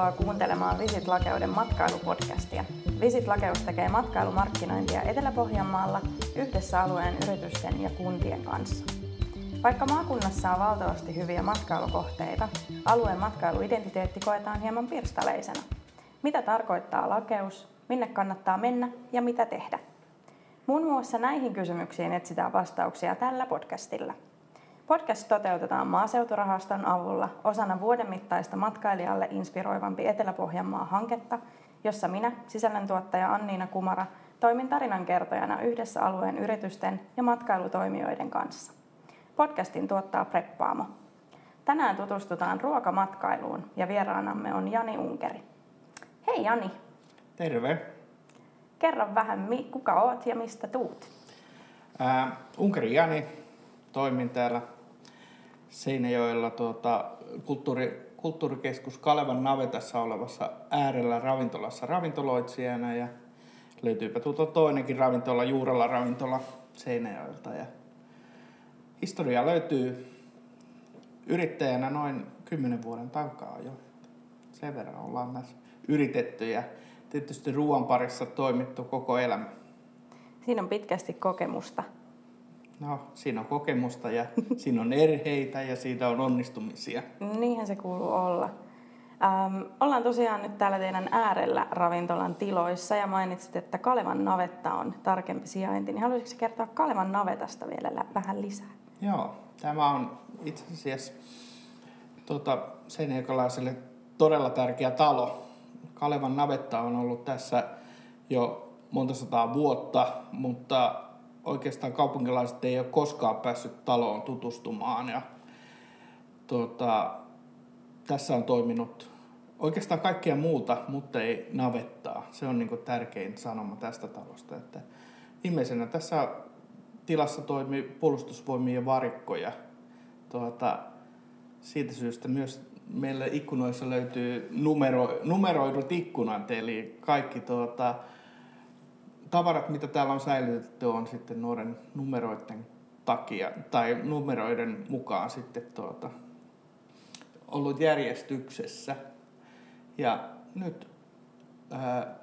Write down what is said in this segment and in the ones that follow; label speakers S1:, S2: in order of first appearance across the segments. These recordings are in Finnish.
S1: Tervetuloa kuuntelemaan Visit Lakeuden matkailupodcastia. Visit Lakeus tekee matkailumarkkinointia Etelä-Pohjanmaalla yhdessä alueen yritysten ja kuntien kanssa. Vaikka maakunnassa on valtavasti hyviä matkailukohteita, alueen matkailuidentiteetti koetaan hieman pirstaleisena. Mitä tarkoittaa lakeus, minne kannattaa mennä ja mitä tehdä? Muun muassa näihin kysymyksiin etsitään vastauksia tällä podcastilla – Podcast toteutetaan maaseuturahaston avulla osana vuoden mittaista matkailijalle inspiroivampi Etelä-Pohjanmaa-hanketta, jossa minä, sisällöntuottaja Anniina Kumara, toimin tarinankertojana yhdessä alueen yritysten ja matkailutoimijoiden kanssa. Podcastin tuottaa Preppaamo. Tänään tutustutaan ruokamatkailuun ja vieraanamme on Jani Unkeri. Hei Jani!
S2: Terve!
S1: Kerro vähän, kuka oot ja mistä tuut?
S2: Äh, Unkeri Jani, toimin täällä Seinäjoella tuota, kulttuuri, kulttuurikeskus Kalevan navetassa olevassa äärellä ravintolassa ravintoloitsijana ja löytyypä tuota toinenkin ravintola, Juurella ravintola Seinäjoelta. Ja historia löytyy yrittäjänä noin 10 vuoden takaa jo. Sen verran ollaan näissä yritetty ja tietysti ruoan parissa toimittu koko elämä.
S1: Siinä on pitkästi kokemusta.
S2: No, siinä on kokemusta ja siinä on erheitä ja siitä on onnistumisia.
S1: Niinhän se kuuluu olla. Ähm, ollaan tosiaan nyt täällä teidän äärellä ravintolan tiloissa ja mainitsit, että Kalevan navetta on tarkempi sijainti. Niin haluaisitko kertoa Kalevan navetasta vielä vähän lisää?
S2: Joo, tämä on itse asiassa tuota, seinäjokalaiselle todella tärkeä talo. Kalevan navetta on ollut tässä jo monta sataa vuotta, mutta oikeastaan kaupunkilaiset ei ole koskaan päässyt taloon tutustumaan. Ja, tuota, tässä on toiminut oikeastaan kaikkea muuta, mutta ei navettaa. Se on niin tärkein sanoma tästä talosta. Että viimeisenä tässä tilassa toimii puolustusvoimien varikkoja. Tuota, siitä syystä myös meillä ikkunoissa löytyy numero, numeroidut ikkunat, eli kaikki tuota, tavarat, mitä täällä on säilytetty, on sitten nuoren numeroiden takia tai numeroiden mukaan sitten tuota, ollut järjestyksessä. Ja nyt ää,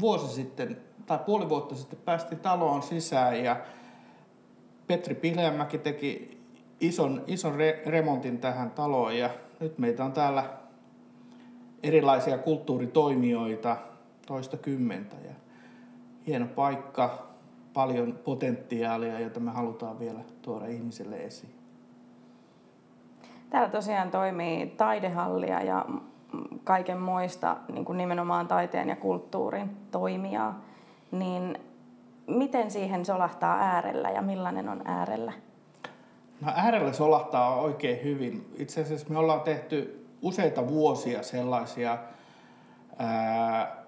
S2: vuosi sitten tai puoli vuotta sitten päästiin taloon sisään ja Petri Pileämäki teki ison, ison re- remontin tähän taloon ja nyt meitä on täällä erilaisia kulttuuritoimijoita toista kymmentä. Ja hieno paikka, paljon potentiaalia, jota me halutaan vielä tuoda ihmiselle esiin.
S1: Täällä tosiaan toimii taidehallia ja kaiken muista niin kuin nimenomaan taiteen ja kulttuurin toimijaa. Niin miten siihen solahtaa äärellä ja millainen on äärellä?
S2: No äärellä solahtaa oikein hyvin. Itse asiassa me ollaan tehty useita vuosia sellaisia ää,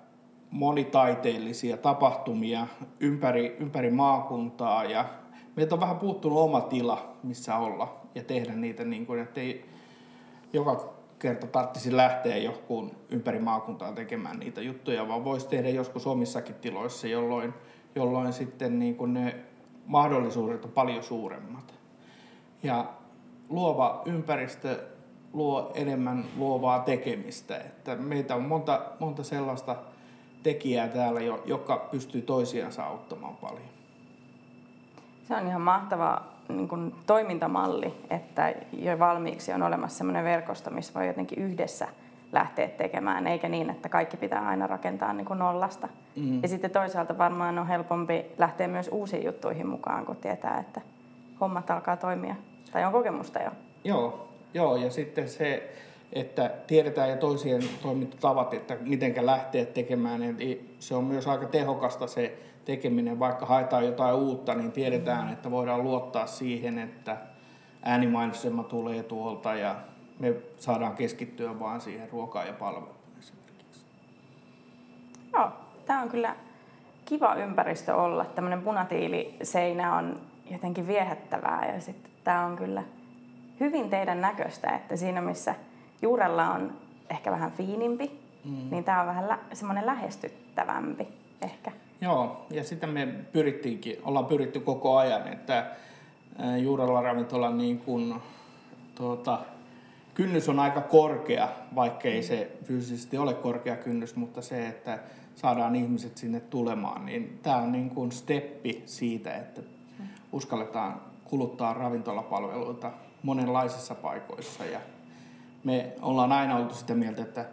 S2: monitaiteellisia tapahtumia ympäri, ympäri maakuntaa ja meiltä on vähän puuttunut oma tila, missä olla ja tehdä niitä niin kuin, että ei joka kerta tarvitsisi lähteä johonkin ympäri maakuntaa tekemään niitä juttuja, vaan voisi tehdä joskus omissakin tiloissa, jolloin, jolloin sitten niin kuin ne mahdollisuudet on paljon suuremmat. Ja luova ympäristö luo enemmän luovaa tekemistä. Että meitä on monta, monta sellaista tekijää täällä, joka pystyy toisiansa auttamaan paljon.
S1: Se on ihan mahtava niin kuin toimintamalli, että jo valmiiksi on olemassa sellainen verkosto, missä voi jotenkin yhdessä lähteä tekemään, eikä niin, että kaikki pitää aina rakentaa niin kuin nollasta. Mm. Ja sitten toisaalta varmaan on helpompi lähteä myös uusiin juttuihin mukaan, kun tietää, että hommat alkaa toimia. Tai on kokemusta jo.
S2: Joo, joo ja sitten se, että tiedetään ja toisien toimintatavat, että miten lähteä tekemään. Eli se on myös aika tehokasta se tekeminen, vaikka haetaan jotain uutta, niin tiedetään, että voidaan luottaa siihen, että äänimainosema tulee tuolta ja me saadaan keskittyä vaan siihen ruokaan ja palveluun esimerkiksi.
S1: Joo, tämä on kyllä kiva ympäristö olla. Tämmöinen punatiiliseinä on jotenkin viehättävää ja sitten tämä on kyllä hyvin teidän näköistä, että siinä missä juurella on ehkä vähän fiinimpi, mm. niin tämä on vähän lä- semmoinen lähestyttävämpi ehkä.
S2: Joo, ja sitä me pyrittiinkin, ollaan pyritty koko ajan, että juurella ravintola niin kuin, tuota, kynnys on aika korkea, vaikkei se fyysisesti ole korkea kynnys, mutta se, että saadaan ihmiset sinne tulemaan, niin tämä on niin kuin steppi siitä, että uskalletaan kuluttaa ravintolapalveluita monenlaisissa paikoissa ja me ollaan aina oltu sitä mieltä, että,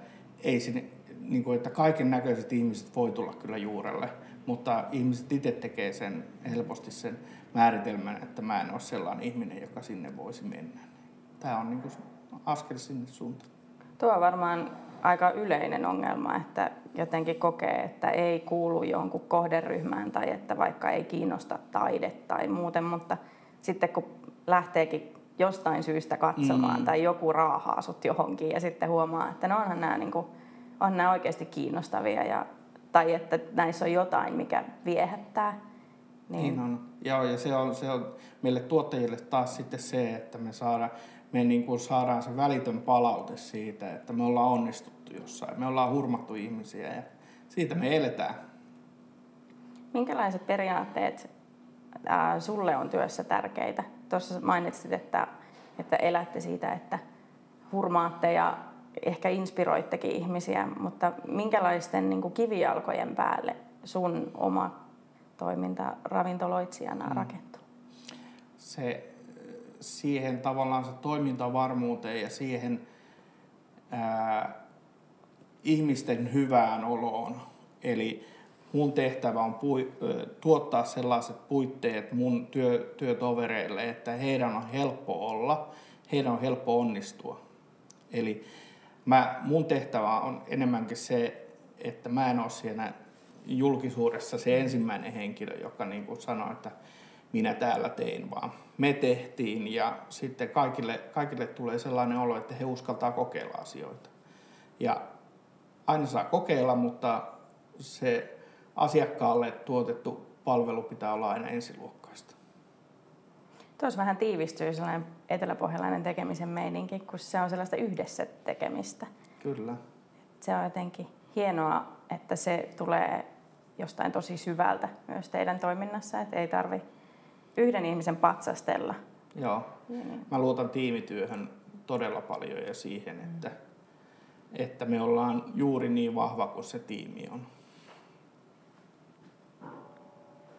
S2: ei sinne, niin kuin, että kaiken näköiset ihmiset voi tulla kyllä juurelle, mutta ihmiset itse tekee sen helposti sen määritelmän, että mä en ole sellainen ihminen, joka sinne voisi mennä. Tämä on niin kuin askel sinne suuntaan.
S1: Tuo on varmaan aika yleinen ongelma, että jotenkin kokee, että ei kuulu jonkun kohderyhmään tai että vaikka ei kiinnosta taide tai muuten, mutta sitten kun lähteekin jostain syystä katsomaan mm. tai joku raahaa sut johonkin ja sitten huomaa, että no onhan nämä, niin kuin, on nämä oikeasti kiinnostavia ja, tai että näissä on jotain, mikä viehättää.
S2: Niin, niin on. Joo, ja se on, se on meille tuottajille taas sitten se, että me saadaan, me niin kuin saadaan se välitön palaute siitä, että me ollaan onnistuttu jossain. Me ollaan hurmattu ihmisiä ja siitä me eletään.
S1: Minkälaiset periaatteet ää, sulle on työssä tärkeitä? Tuossa mainitsit, että, että elätte siitä, että hurmaatte ja ehkä inspiroittekin ihmisiä, mutta minkälaisten niin kuin kivijalkojen päälle sun oma toiminta ravintoloitsijana mm. rakentuu?
S2: Se siihen tavallaan se toimintavarmuuteen ja siihen ää, ihmisten hyvään oloon. Eli mun tehtävä on pui, tuottaa sellaiset puitteet mun työ, työtovereille, että heidän on helppo olla, heidän on helppo onnistua. Eli mä, mun tehtävä on enemmänkin se, että mä en ole siinä julkisuudessa se ensimmäinen henkilö, joka niin kuin sanoi, että minä täällä tein, vaan me tehtiin ja sitten kaikille, kaikille tulee sellainen olo, että he uskaltaa kokeilla asioita. Ja aina saa kokeilla, mutta se asiakkaalle tuotettu palvelu pitää olla aina ensiluokkaista.
S1: Tuossa vähän tiivistyy sellainen eteläpohjalainen tekemisen meininki, kun se on sellaista yhdessä tekemistä.
S2: Kyllä.
S1: Se on jotenkin hienoa, että se tulee jostain tosi syvältä myös teidän toiminnassa, että ei tarvi yhden ihmisen patsastella.
S2: Joo. Niin. Mä luotan tiimityöhön todella paljon ja siihen, että, mm. että me ollaan juuri niin vahva kuin se tiimi on.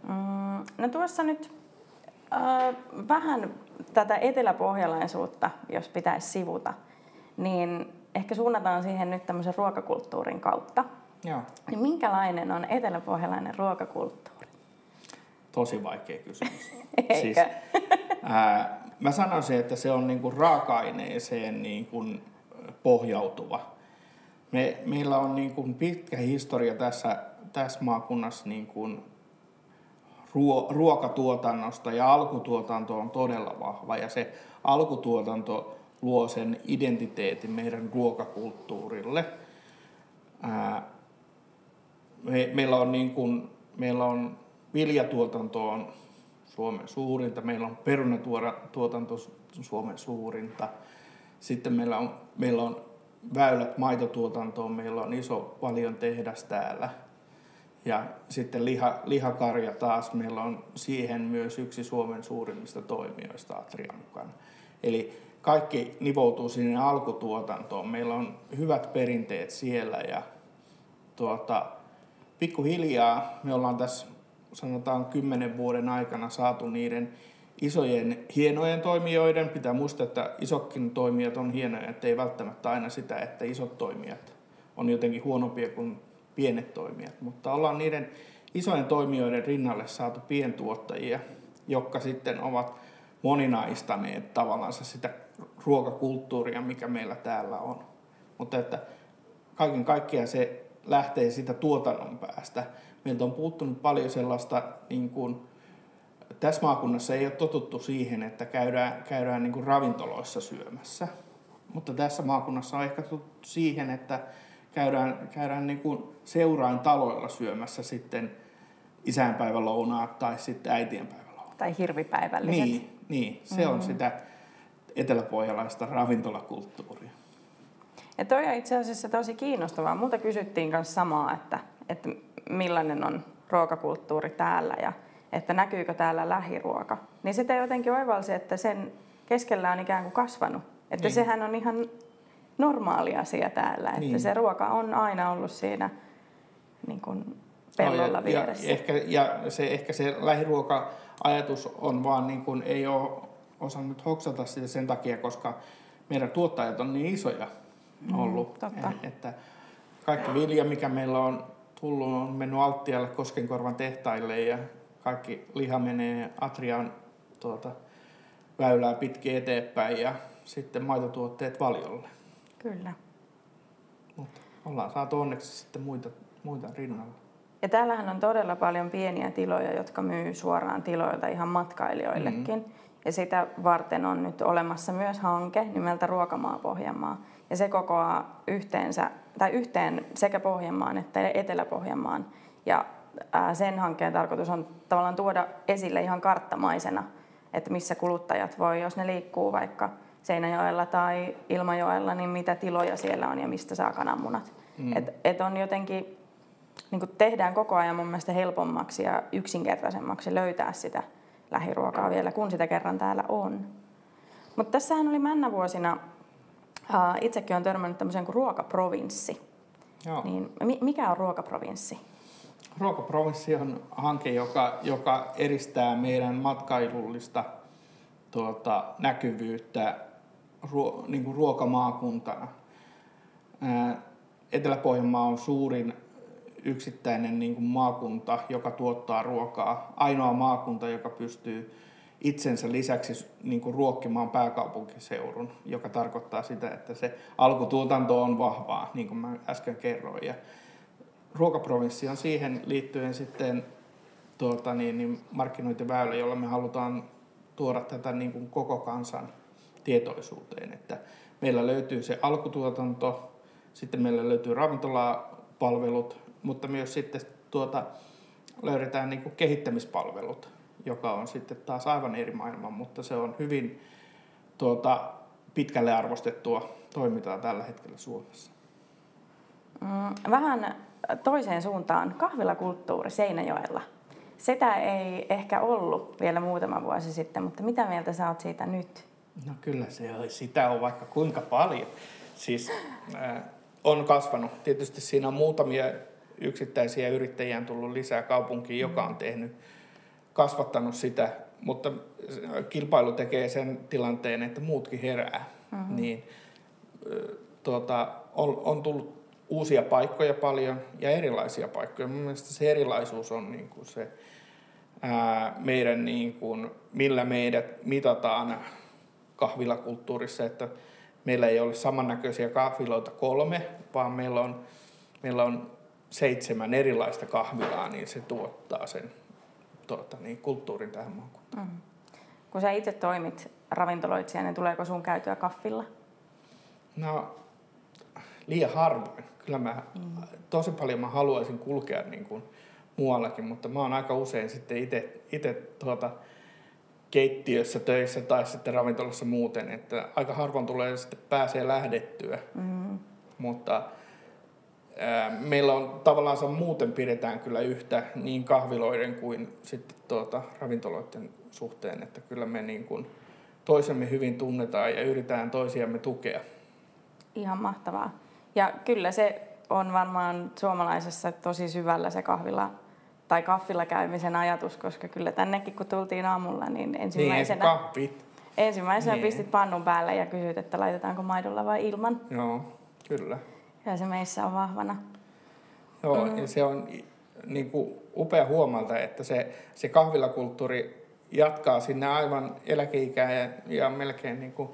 S1: Mm, no tuossa nyt äh, vähän tätä eteläpohjalaisuutta, jos pitäisi sivuta, niin ehkä suunnataan siihen nyt tämmöisen ruokakulttuurin kautta.
S2: Joo.
S1: Niin minkälainen on eteläpohjalainen ruokakulttuuri?
S2: Tosi vaikea kysymys.
S1: Eikä? Siis,
S2: ää, mä sanoisin, että se on niinku raaka-aineeseen niinku pohjautuva. Me, meillä on niinku pitkä historia tässä, tässä maakunnassa niinku ruo, ruokatuotannosta ja alkutuotanto on todella vahva ja se alkutuotanto luo sen identiteetin meidän ruokakulttuurille. Ää, me, meillä on niin kuin, meillä on viljatuotanto on Suomen suurinta, meillä on perunatuotanto Suomen suurinta, sitten meillä on, meillä on väylät maitotuotantoon, meillä on iso paljon tehdas täällä. Ja sitten liha, lihakarja taas, meillä on siihen myös yksi Suomen suurimmista toimijoista Atria mukana. Eli kaikki nivoutuu sinne alkutuotantoon. Meillä on hyvät perinteet siellä ja tuota, pikkuhiljaa me ollaan tässä sanotaan kymmenen vuoden aikana saatu niiden isojen hienojen toimijoiden, pitää muistaa, että isokkin toimijat on hienoja, että ei välttämättä aina sitä, että isot toimijat on jotenkin huonompia kuin pienet toimijat, mutta ollaan niiden isojen toimijoiden rinnalle saatu pientuottajia, jotka sitten ovat moninaistaneet tavallaan sitä ruokakulttuuria, mikä meillä täällä on. Mutta että kaiken kaikkiaan se lähtee sitä tuotannon päästä. Meiltä on puuttunut paljon sellaista, niin kuin, tässä maakunnassa ei ole totuttu siihen, että käydään, käydään niin kuin ravintoloissa syömässä. Mutta tässä maakunnassa on ehkä totuttu siihen, että käydään, käydään niin kuin seurain taloilla syömässä sitten isänpäivälounaat tai sitten äitienpäivälounaat.
S1: Tai hirvipäivälliset.
S2: Niin, niin se mm-hmm. on sitä eteläpohjalaista ravintolakulttuuria.
S1: Ja toi on itse asiassa tosi kiinnostavaa. Multa kysyttiin myös samaa, että, että millainen on ruokakulttuuri täällä ja että näkyykö täällä lähiruoka. Niin sitä jotenkin oivalsi, että sen keskellä on ikään kuin kasvanut Että niin. sehän on ihan normaali asia täällä, että niin. se ruoka on aina ollut siinä niin kuin pellolla no, ja, vieressä.
S2: Ja, ehkä, ja se, ehkä se lähiruoka-ajatus on vaan niin kuin, ei ole osannut hoksata sitä sen takia, koska meidän tuottajat on niin isoja mm, ollut,
S1: totta.
S2: että kaikki vilja, mikä meillä on tullut, on mennyt alttialle Koskenkorvan tehtaille ja kaikki liha menee Atrian tuota, väylää pitkin eteenpäin ja sitten maitotuotteet valjolle.
S1: Kyllä.
S2: Mutta ollaan saatu onneksi sitten muita, muita rinnalla.
S1: Ja täällähän on todella paljon pieniä tiloja, jotka myy suoraan tiloilta ihan matkailijoillekin. Mm-hmm. Ja sitä varten on nyt olemassa myös hanke nimeltä Ruokamaa Pohjanmaa. Ja se kokoaa yhteensä, tai yhteen sekä Pohjanmaan että Etelä-Pohjanmaan. Ja sen hankkeen tarkoitus on tavallaan tuoda esille ihan karttamaisena, että missä kuluttajat voi, jos ne liikkuu vaikka Seinäjoella tai Ilmajoella, niin mitä tiloja siellä on ja mistä saa kananmunat. Mm. Et, et on jotenkin, niin tehdään koko ajan mun mielestä helpommaksi ja yksinkertaisemmaksi löytää sitä lähiruokaa vielä, kun sitä kerran täällä on. Mutta tässähän oli männä vuosina, uh, itsekin olen törmännyt tämmöiseen kuin ruokaprovinssi. Joo. Niin, mikä on ruokaprovinssi?
S2: Ruokaprovinssi on hanke, joka, joka eristää meidän matkailullista tuota, näkyvyyttä ruo, niin kuin ruokamaakuntana. Etelä-Pohjanmaa on suurin yksittäinen niin kuin maakunta, joka tuottaa ruokaa. Ainoa maakunta, joka pystyy itsensä lisäksi niin kuin ruokkimaan pääkaupunkiseudun, joka tarkoittaa sitä, että se alkutuotanto on vahvaa, niin kuin mä äsken kerroin. Ja ruokaprovinssi on siihen liittyen sitten tuota, niin, niin markkinointiväylä, jolla me halutaan tuoda tätä niin kuin koko kansan tietoisuuteen. Että meillä löytyy se alkutuotanto, sitten meillä löytyy ravintolapalvelut, mutta myös sitten tuota, löydetään niin kuin kehittämispalvelut, joka on sitten taas aivan eri maailma, mutta se on hyvin tuota, pitkälle arvostettua toimintaa tällä hetkellä Suomessa.
S1: Mm, vähän toiseen suuntaan kahvilakulttuuri Seinäjoella. Sitä ei ehkä ollut vielä muutama vuosi sitten, mutta mitä mieltä sä oot siitä nyt?
S2: No kyllä se on, sitä on vaikka kuinka paljon. Siis äh, on kasvanut. Tietysti siinä on muutamia yksittäisiä yrittäjiä on tullut lisää kaupunkiin, joka on tehnyt, kasvattanut sitä, mutta kilpailu tekee sen tilanteen, että muutkin herää. Mm-hmm. Niin, tuota, on, on tullut uusia paikkoja paljon ja erilaisia paikkoja. Mielestäni se erilaisuus on niin kuin se ää, meidän, niin kuin, millä meidät mitataan kahvilakulttuurissa, että meillä ei ole samannäköisiä kahviloita kolme, vaan meillä on, meillä on seitsemän erilaista kahvilaa, niin se tuottaa sen tuota, niin, kulttuurin tähän maakuntaan. Mm.
S1: Kun sä itse toimit ravintoloitsijana, niin tuleeko sun käytyä kaffilla?
S2: No, liian harvoin. Kyllä mä, mm. tosi paljon mä haluaisin kulkea niin kuin muuallakin, mutta mä oon aika usein sitten itse tuota, keittiössä töissä tai sitten ravintolassa muuten, että aika harvoin tulee sitten pääsee lähdettyä. Mm. Mutta ää, meillä on tavallaan muuten pidetään kyllä yhtä niin kahviloiden kuin sitten tuota, ravintoloiden suhteen, että kyllä me niin kuin toisemme hyvin tunnetaan ja yritetään toisiamme tukea.
S1: Ihan mahtavaa. Ja kyllä se on varmaan suomalaisessa tosi syvällä se kahvila tai kaffilla käymisen ajatus, koska kyllä tännekin kun tultiin aamulla, niin ensimmäisenä,
S2: niin,
S1: ensimmäisenä niin. pistit pannun päälle ja kysyit, että laitetaanko maidolla vai ilman.
S2: Joo, kyllä.
S1: Ja se meissä on vahvana.
S2: Joo, mm. ja se on niin kuin upea huomalta, että se, se kahvilakulttuuri jatkaa sinne aivan eläkeikään ja, ja melkein niin kuin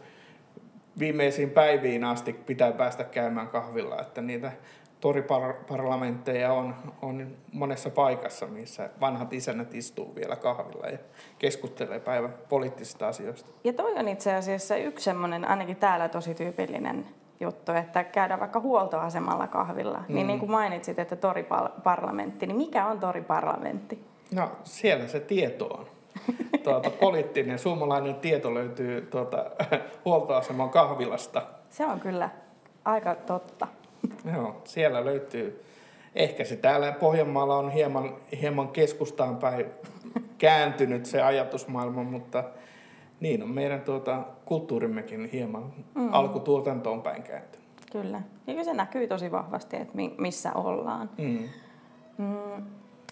S2: viimeisiin päiviin asti pitää päästä käymään kahvilla, että niitä toriparlamentteja on, on monessa paikassa, missä vanhat isännät istuu vielä kahvilla ja keskustelee päivän poliittisista asioista.
S1: Ja toi on itse asiassa yksi semmoinen, ainakin täällä tosi tyypillinen juttu, että käydään vaikka huoltoasemalla kahvilla. Niin mm. Niin, niin kuin mainitsit, että toriparlamentti, niin mikä on toriparlamentti?
S2: No siellä se tieto on. Tuota, poliittinen suomalainen tieto löytyy tuota, huoltoaseman kahvilasta.
S1: Se on kyllä aika totta.
S2: Joo, siellä löytyy. Ehkä se täällä Pohjanmaalla on hieman, hieman keskustaan päin kääntynyt se ajatusmaailma, mutta niin on meidän tuota, kulttuurimmekin hieman mm. alkutuotantoon päin kääntynyt.
S1: Kyllä. Ja se näkyy tosi vahvasti, että missä ollaan. Mm. Mm.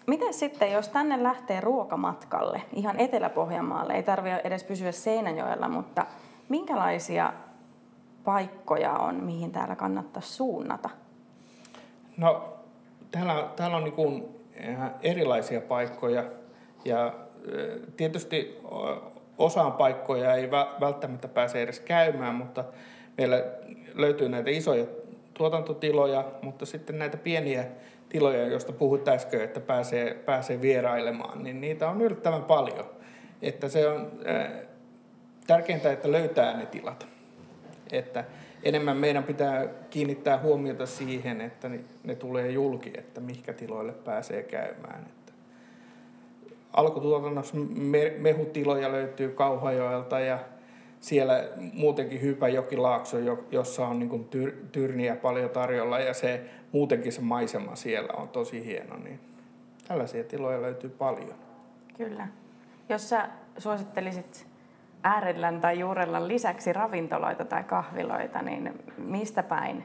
S1: Miten sitten, jos tänne lähtee ruokamatkalle, ihan Etelä-Pohjanmaalle, ei tarvitse edes pysyä Seinäjoella, mutta minkälaisia paikkoja on, mihin täällä kannattaisi suunnata?
S2: No, täällä, täällä on niin erilaisia paikkoja ja tietysti osaan paikkoja ei välttämättä pääse edes käymään, mutta meillä löytyy näitä isoja tuotantotiloja, mutta sitten näitä pieniä tiloja, joista puhuit äsken, että pääsee, pääsee vierailemaan, niin niitä on yllättävän paljon. Että se on äh, tärkeintä, että löytää ne tilat. Että enemmän meidän pitää kiinnittää huomiota siihen, että ne tulee julki, että mihinkä tiloille pääsee käymään. Että alkutuotannossa mehutiloja löytyy Kauhajoelta ja siellä muutenkin Hypäjokilaakso, jossa on niin tyr, tyrniä paljon tarjolla ja se muutenkin se maisema siellä on tosi hieno, niin tällaisia tiloja löytyy paljon.
S1: Kyllä. Jos sä suosittelisit äärellän tai juurellan lisäksi ravintoloita tai kahviloita, niin mistä päin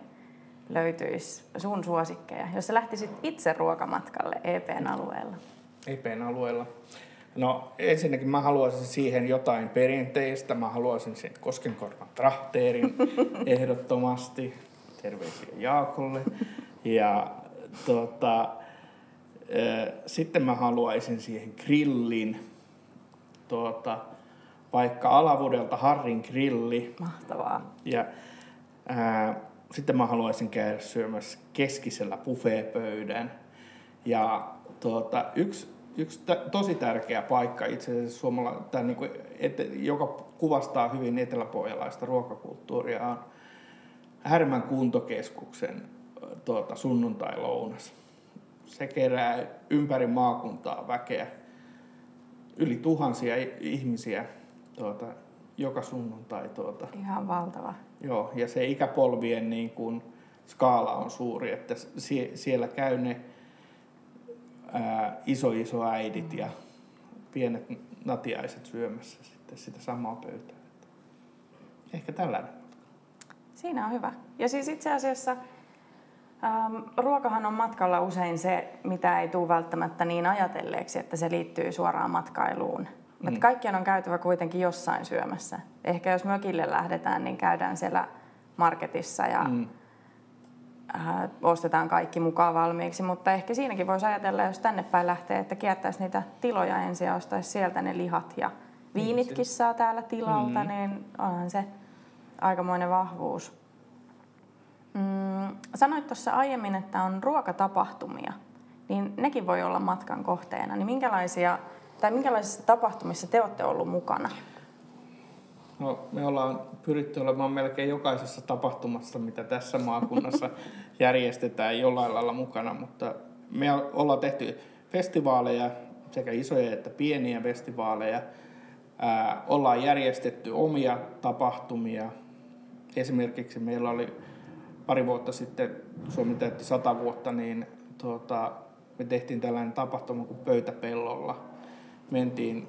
S1: löytyisi sun suosikkeja, jos sä lähtisit itse ruokamatkalle EPn alueella?
S2: EPn alueella. No ensinnäkin mä haluaisin siihen jotain perinteistä. Mä haluaisin sen Koskenkorvan trahteerin ehdottomasti. Terveisiä Jaakolle. Ja tota, sitten mä haluaisin siihen grillin. Tuota, vaikka alavuudelta Harrin grilli.
S1: Mahtavaa.
S2: Ja ää, sitten mä haluaisin käydä syömässä keskisellä buffeepöydän. Ja tuota, yksi yksi t- tosi tärkeä paikka itse asiassa suomala, tai niin kuin, et, joka kuvastaa hyvin eteläpohjalaista ruokakulttuuria, on Härmän kuntokeskuksen tuota, sunnuntai-lounas. Se kerää ympäri maakuntaa väkeä, yli tuhansia ihmisiä tuota, joka sunnuntai. Tuota.
S1: Ihan valtava.
S2: Joo, ja se ikäpolvien niin kuin, skaala on suuri, että sie, siellä käy ne ää, iso iso äidit ja pienet natiaiset syömässä sitten sitä samaa pöytää. Ehkä tällainen.
S1: Siinä on hyvä. Ja siis itse asiassa ähm, ruokahan on matkalla usein se, mitä ei tule välttämättä niin ajatelleeksi, että se liittyy suoraan matkailuun. Mm. Että kaikkien on käytävä kuitenkin jossain syömässä. Ehkä jos mökille lähdetään, niin käydään siellä marketissa ja mm äh, ostetaan kaikki mukaan valmiiksi, mutta ehkä siinäkin voisi ajatella, jos tänne päin lähtee, että kiertäisi niitä tiloja ensin ja ostaisi sieltä ne lihat ja viinitkin niin, saa täällä tilalta, mm. niin onhan se aikamoinen vahvuus. Mm, sanoit tuossa aiemmin, että on ruokatapahtumia, niin nekin voi olla matkan kohteena. Niin minkälaisia, tai minkälaisissa tapahtumissa te olette ollut mukana?
S2: No, me ollaan pyritty olemaan melkein jokaisessa tapahtumassa, mitä tässä maakunnassa järjestetään jollain lailla mukana, mutta me ollaan tehty festivaaleja, sekä isoja että pieniä festivaaleja. Ää, ollaan järjestetty omia tapahtumia. Esimerkiksi meillä oli pari vuotta sitten, Suomi täytti sata vuotta, niin tuota, me tehtiin tällainen tapahtuma kuin Pöytäpellolla. Mentiin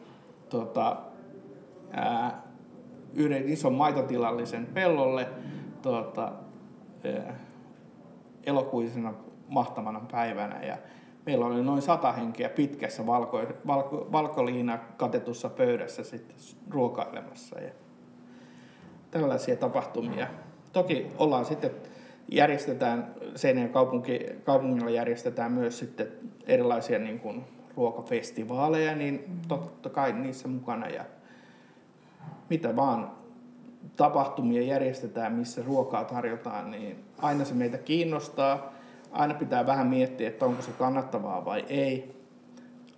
S2: tuota, ää, yhden ison maitotilallisen pellolle tuota, eh, elokuisena mahtavana päivänä ja meillä oli noin sata henkeä pitkässä valko, valko, valkoliina katetussa pöydässä sitten ruokailemassa ja tällaisia tapahtumia. Toki ollaan sitten järjestetään, Seinäjän kaupunki, kaupungilla järjestetään myös sitten erilaisia niin kuin ruokafestivaaleja, niin totta kai niissä mukana ja mitä vaan tapahtumia järjestetään, missä ruokaa tarjotaan, niin aina se meitä kiinnostaa. Aina pitää vähän miettiä, että onko se kannattavaa vai ei.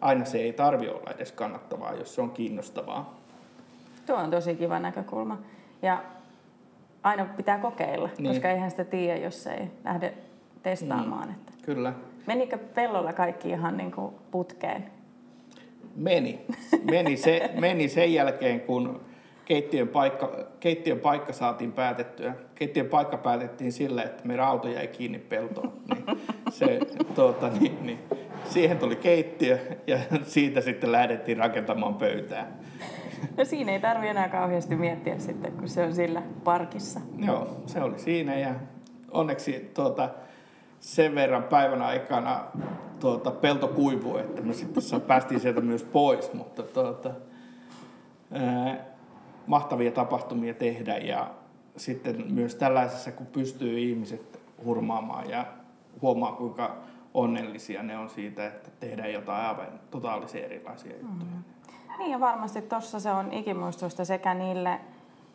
S2: Aina se ei tarvi olla edes kannattavaa, jos se on kiinnostavaa.
S1: Tuo on tosi kiva näkökulma. Ja aina pitää kokeilla, niin. koska eihän sitä tiedä, jos ei lähde testaamaan. Mm, että.
S2: Kyllä.
S1: Menikö pellolla kaikki ihan niin kuin putkeen?
S2: Meni. Meni, se, meni sen jälkeen, kun keittiön paikka, keittiön paikka saatiin päätettyä. Keittiön paikka päätettiin sillä, että meidän auto jäi kiinni peltoon. Niin se, tuota, niin, niin, siihen tuli keittiö ja siitä sitten lähdettiin rakentamaan pöytää.
S1: No siinä ei tarvi enää kauheasti miettiä sitten, kun se on sillä parkissa.
S2: Joo, se oli siinä ja onneksi tuota, sen verran päivän aikana tuota, pelto kuivui, että me sitten päästiin sieltä myös pois, mutta tuota, ää, mahtavia tapahtumia tehdä ja sitten myös tällaisessa, kun pystyy ihmiset hurmaamaan ja huomaa, kuinka onnellisia ne on siitä, että tehdään jotain aivan totaalisen erilaisia juttuja. Mm.
S1: Niin ja varmasti tuossa se on ikimuistusta sekä niille,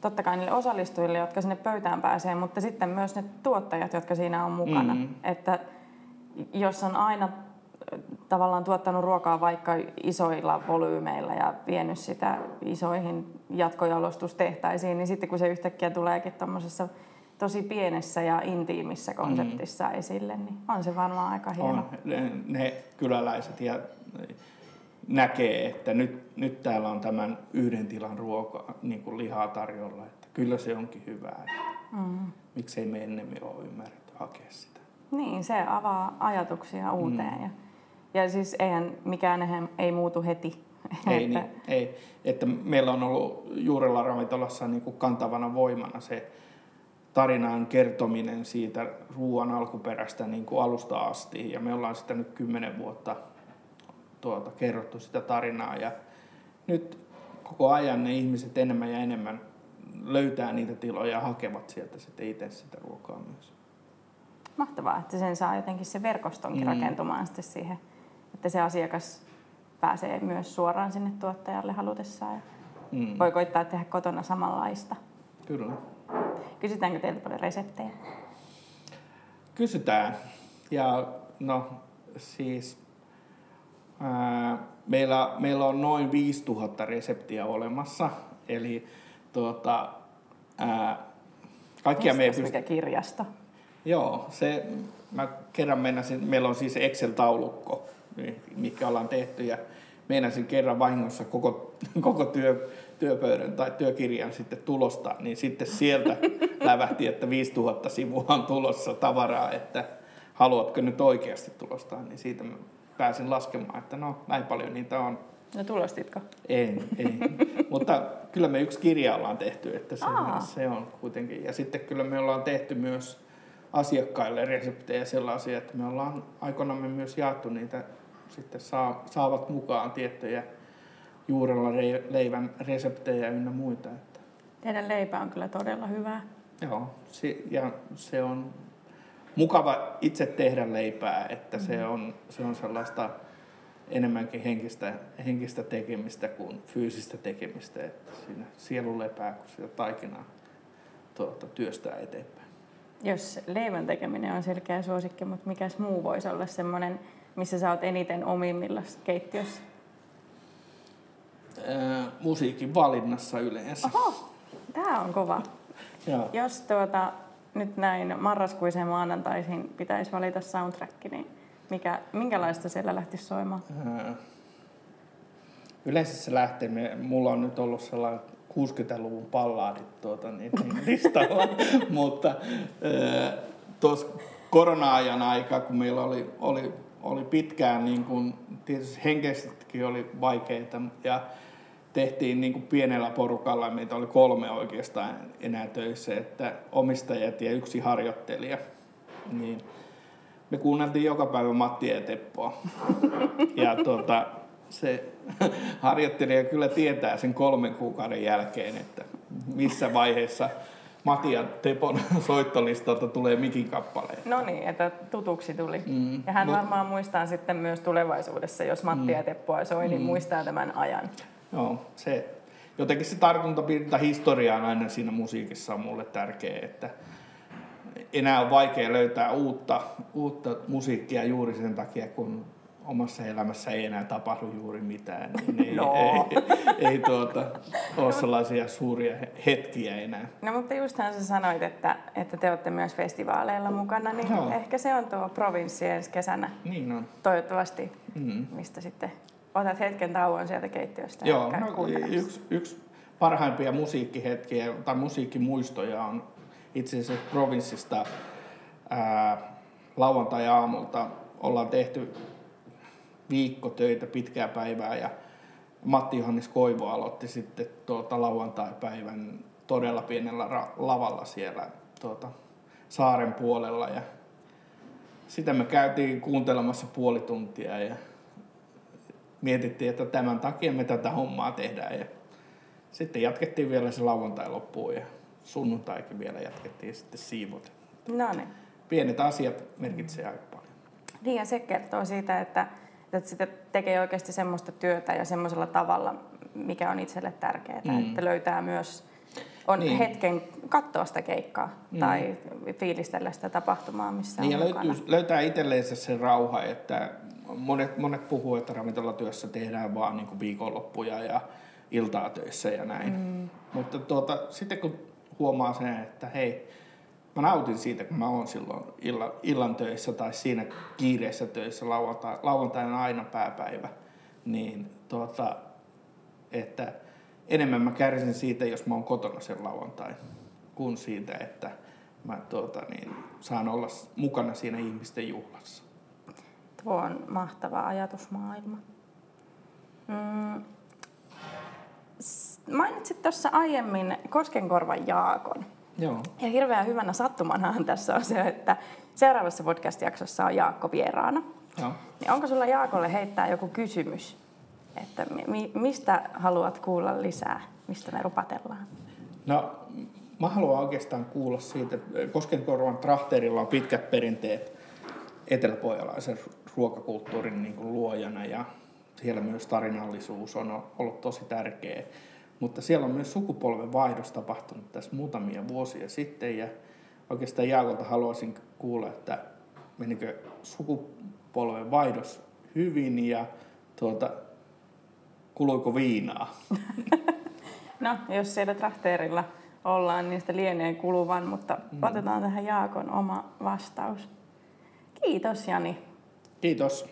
S1: totta kai niille osallistujille, jotka sinne pöytään pääsee, mutta sitten myös ne tuottajat, jotka siinä on mukana. Mm. Että jos on aina tavallaan tuottanut ruokaa vaikka isoilla volyymeilla ja vienyt sitä isoihin jatkojalostustehtaisiin, niin sitten kun se yhtäkkiä tuleekin tuommoisessa tosi pienessä ja intiimissä konseptissa mm. esille, niin on se varmaan aika hieno. On.
S2: Ne, ne kyläläiset ja näkee, että nyt, nyt täällä on tämän yhden tilan ruoka, niin kuin lihaa tarjolla, että kyllä se onkin hyvää. Mm. Miksei me ennemmin ole ymmärretty hakea sitä.
S1: Niin, se avaa ajatuksia uuteen. Mm. Ja, ja siis eihän mikään ei muutu heti.
S2: Ei, että... niin, ei. Että meillä on ollut Juurella ravintolassa niin kuin kantavana voimana se tarinan kertominen siitä ruoan alkuperästä niin kuin alusta asti. Ja me ollaan sitä nyt kymmenen vuotta tuota, kerrottu sitä tarinaa ja nyt koko ajan ne ihmiset enemmän ja enemmän löytää niitä tiloja ja hakevat sieltä sitten itse sitä ruokaa myös.
S1: Mahtavaa, että sen saa jotenkin se verkostonkin mm. rakentumaan sitten siihen, että se asiakas pääsee myös suoraan sinne tuottajalle halutessaan ja mm. voi koittaa tehdä kotona samanlaista.
S2: Kyllä.
S1: Kysytäänkö teiltä paljon reseptejä?
S2: Kysytään. Ja no siis meillä, meillä on noin 5000 reseptiä olemassa. Eli tuota, ää,
S1: kaikkia me pyst... mikä kirjasto?
S2: Joo, se, mä kerran mennäsin, meillä on siis Excel-taulukko, mikä ollaan tehty, ja meinasin kerran vahingossa koko, koko työ, työpöydän tai työkirjan sitten tulosta, niin sitten sieltä lävähti, että 5000 sivua on tulossa tavaraa, että haluatko nyt oikeasti tulostaa, niin siitä pääsin laskemaan, että no näin paljon niitä on.
S1: No tulostitko?
S2: En, en. Mutta kyllä me yksi kirja ollaan tehty, että se, se on kuitenkin. Ja sitten kyllä me ollaan tehty myös asiakkaille reseptejä sellaisia, että me ollaan aikoinamme myös jaettu niitä, sitten saa, saavat mukaan tiettyjä juurella leivän reseptejä ynnä muita. Että.
S1: Teidän leipä on kyllä todella hyvää.
S2: Joo, ja se on mukava itse tehdä leipää, että se, on, se on sellaista enemmänkin henkistä, henkistä tekemistä kuin fyysistä tekemistä, että siinä sielu lepää, kun sitä taikinaa tuota, työstää eteenpäin.
S1: Jos leivän tekeminen on selkeä suosikki, mutta mikäs muu voisi olla semmoinen, missä sä oot eniten omimmilla keittiössä?
S2: Ää, musiikin valinnassa yleensä.
S1: Oho, tämä on kova. Jos tuota, nyt näin marraskuiseen maanantaisin pitäisi valita soundtrack, niin mikä, minkälaista siellä lähtisi soimaan?
S2: Yleensä se lähtee, mulla on nyt ollut sellainen 60-luvun pallaadit tuota, niin, niin listalla, mutta tuossa korona-ajan aika, kun meillä oli, oli, oli pitkään, niin kun, tietysti henkisestikin oli vaikeita, ja tehtiin niin kuin pienellä porukalla, meitä oli kolme oikeastaan enää töissä, että omistajat ja yksi harjoittelija. Niin me kuunneltiin joka päivä Matti ja Teppoa. Ja tuota, se harjoittelija kyllä tietää sen kolmen kuukauden jälkeen, että missä vaiheessa Matti ja Tepon soittolistalta tulee mikin kappaleen.
S1: No niin, että tutuksi tuli. Mm, ja hän no, varmaan muistaa sitten myös tulevaisuudessa, jos Matti mm, ja Teppoa soi, niin mm, muistaa tämän ajan.
S2: Joo, se, jotenkin se tartuntapinta historiaan aina siinä musiikissa on mulle tärkeä, että enää on vaikea löytää uutta, uutta musiikkia juuri sen takia, kun omassa elämässä ei enää tapahdu juuri mitään. Niin ei, no. ei, ei, ei tuota, ole sellaisia suuria hetkiä enää.
S1: No mutta justhan sä sanoit, että, että te olette myös festivaaleilla mukana, niin Joo. ehkä se on tuo provinssi ensi kesänä.
S2: Niin on.
S1: Toivottavasti, mm. mistä sitten otat hetken tauon sieltä keittiöstä.
S2: Joo, no, yksi, yksi parhaimpia musiikkihetkiä tai musiikkimuistoja on itse asiassa provinssista ää, lauantai-aamulta ollaan tehty viikko töitä pitkää päivää ja Matti Johannes Koivu aloitti sitten tuota lauantai-päivän todella pienellä ra- lavalla siellä tuota, saaren puolella ja sitä me käytiin kuuntelemassa puoli tuntia ja mietittiin, että tämän takia me tätä hommaa tehdään ja sitten jatkettiin vielä se lauantai loppuun ja sunnuntaikin vielä jatkettiin sitten siivot.
S1: No niin.
S2: Pienet asiat merkitsee aika paljon.
S1: Niin ja se kertoo siitä, että, että sitä tekee oikeasti semmoista työtä ja semmoisella tavalla, mikä on itselle tärkeää. Mm. Että löytää myös on niin. hetken katsoa sitä keikkaa mm. tai fiilistellä sitä tapahtumaa, missä
S2: niin,
S1: on
S2: ja löytyy, löytää itselleensä se rauha, että monet, monet puhuu, että ravintolatyössä tehdään vaan niin viikonloppuja ja iltaa töissä ja näin. Mm. Mutta tuota, sitten kun huomaa sen, että hei, mä nautin siitä, kun mä oon silloin illan, illan töissä tai siinä kiireessä töissä, lauantai, lauantaina aina pääpäivä, niin tuota, että enemmän mä kärsin siitä, jos mä oon kotona sen lauantai, kuin siitä, että mä tuota, niin, saan olla mukana siinä ihmisten juhlassa.
S1: Tuo on mahtava ajatusmaailma. Mm. Mainitsit tuossa aiemmin Koskenkorvan Jaakon.
S2: Joo.
S1: Ja hirveän hyvänä sattumanahan tässä on se, että seuraavassa podcast-jaksossa on Jaakko vieraana.
S2: Joo.
S1: Niin onko sulla Jaakolle heittää joku kysymys, että mi- mistä haluat kuulla lisää, mistä me rupatellaan?
S2: No, mä haluan oikeastaan kuulla siitä, että Koskenkorvan Trahterilla on pitkät perinteet eteläpohjalaisen ruokakulttuurin niin kuin luojana ja siellä myös tarinallisuus on ollut tosi tärkeä. Mutta siellä on myös sukupolven vaihdos tapahtunut tässä muutamia vuosia sitten ja oikeastaan Jaakolta haluaisin kuulla, että menikö sukupolven vaihdos hyvin ja tuota, kuluiko viinaa?
S1: no, jos siellä trahteerilla ollaan, niin sitä lienee kuluvan, mutta mm. otetaan tähän Jaakon oma vastaus. Kiitos Jani.
S2: Kiitos.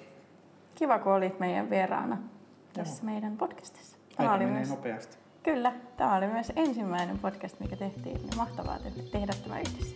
S1: Kiva, kun olit meidän vieraana tässä Joo. meidän podcastissa.
S2: Tämä Aika oli menee myös... nopeasti.
S1: Kyllä, tämä oli myös ensimmäinen podcast, mikä tehtiin. Mahtavaa tehdä tämä yhdessä.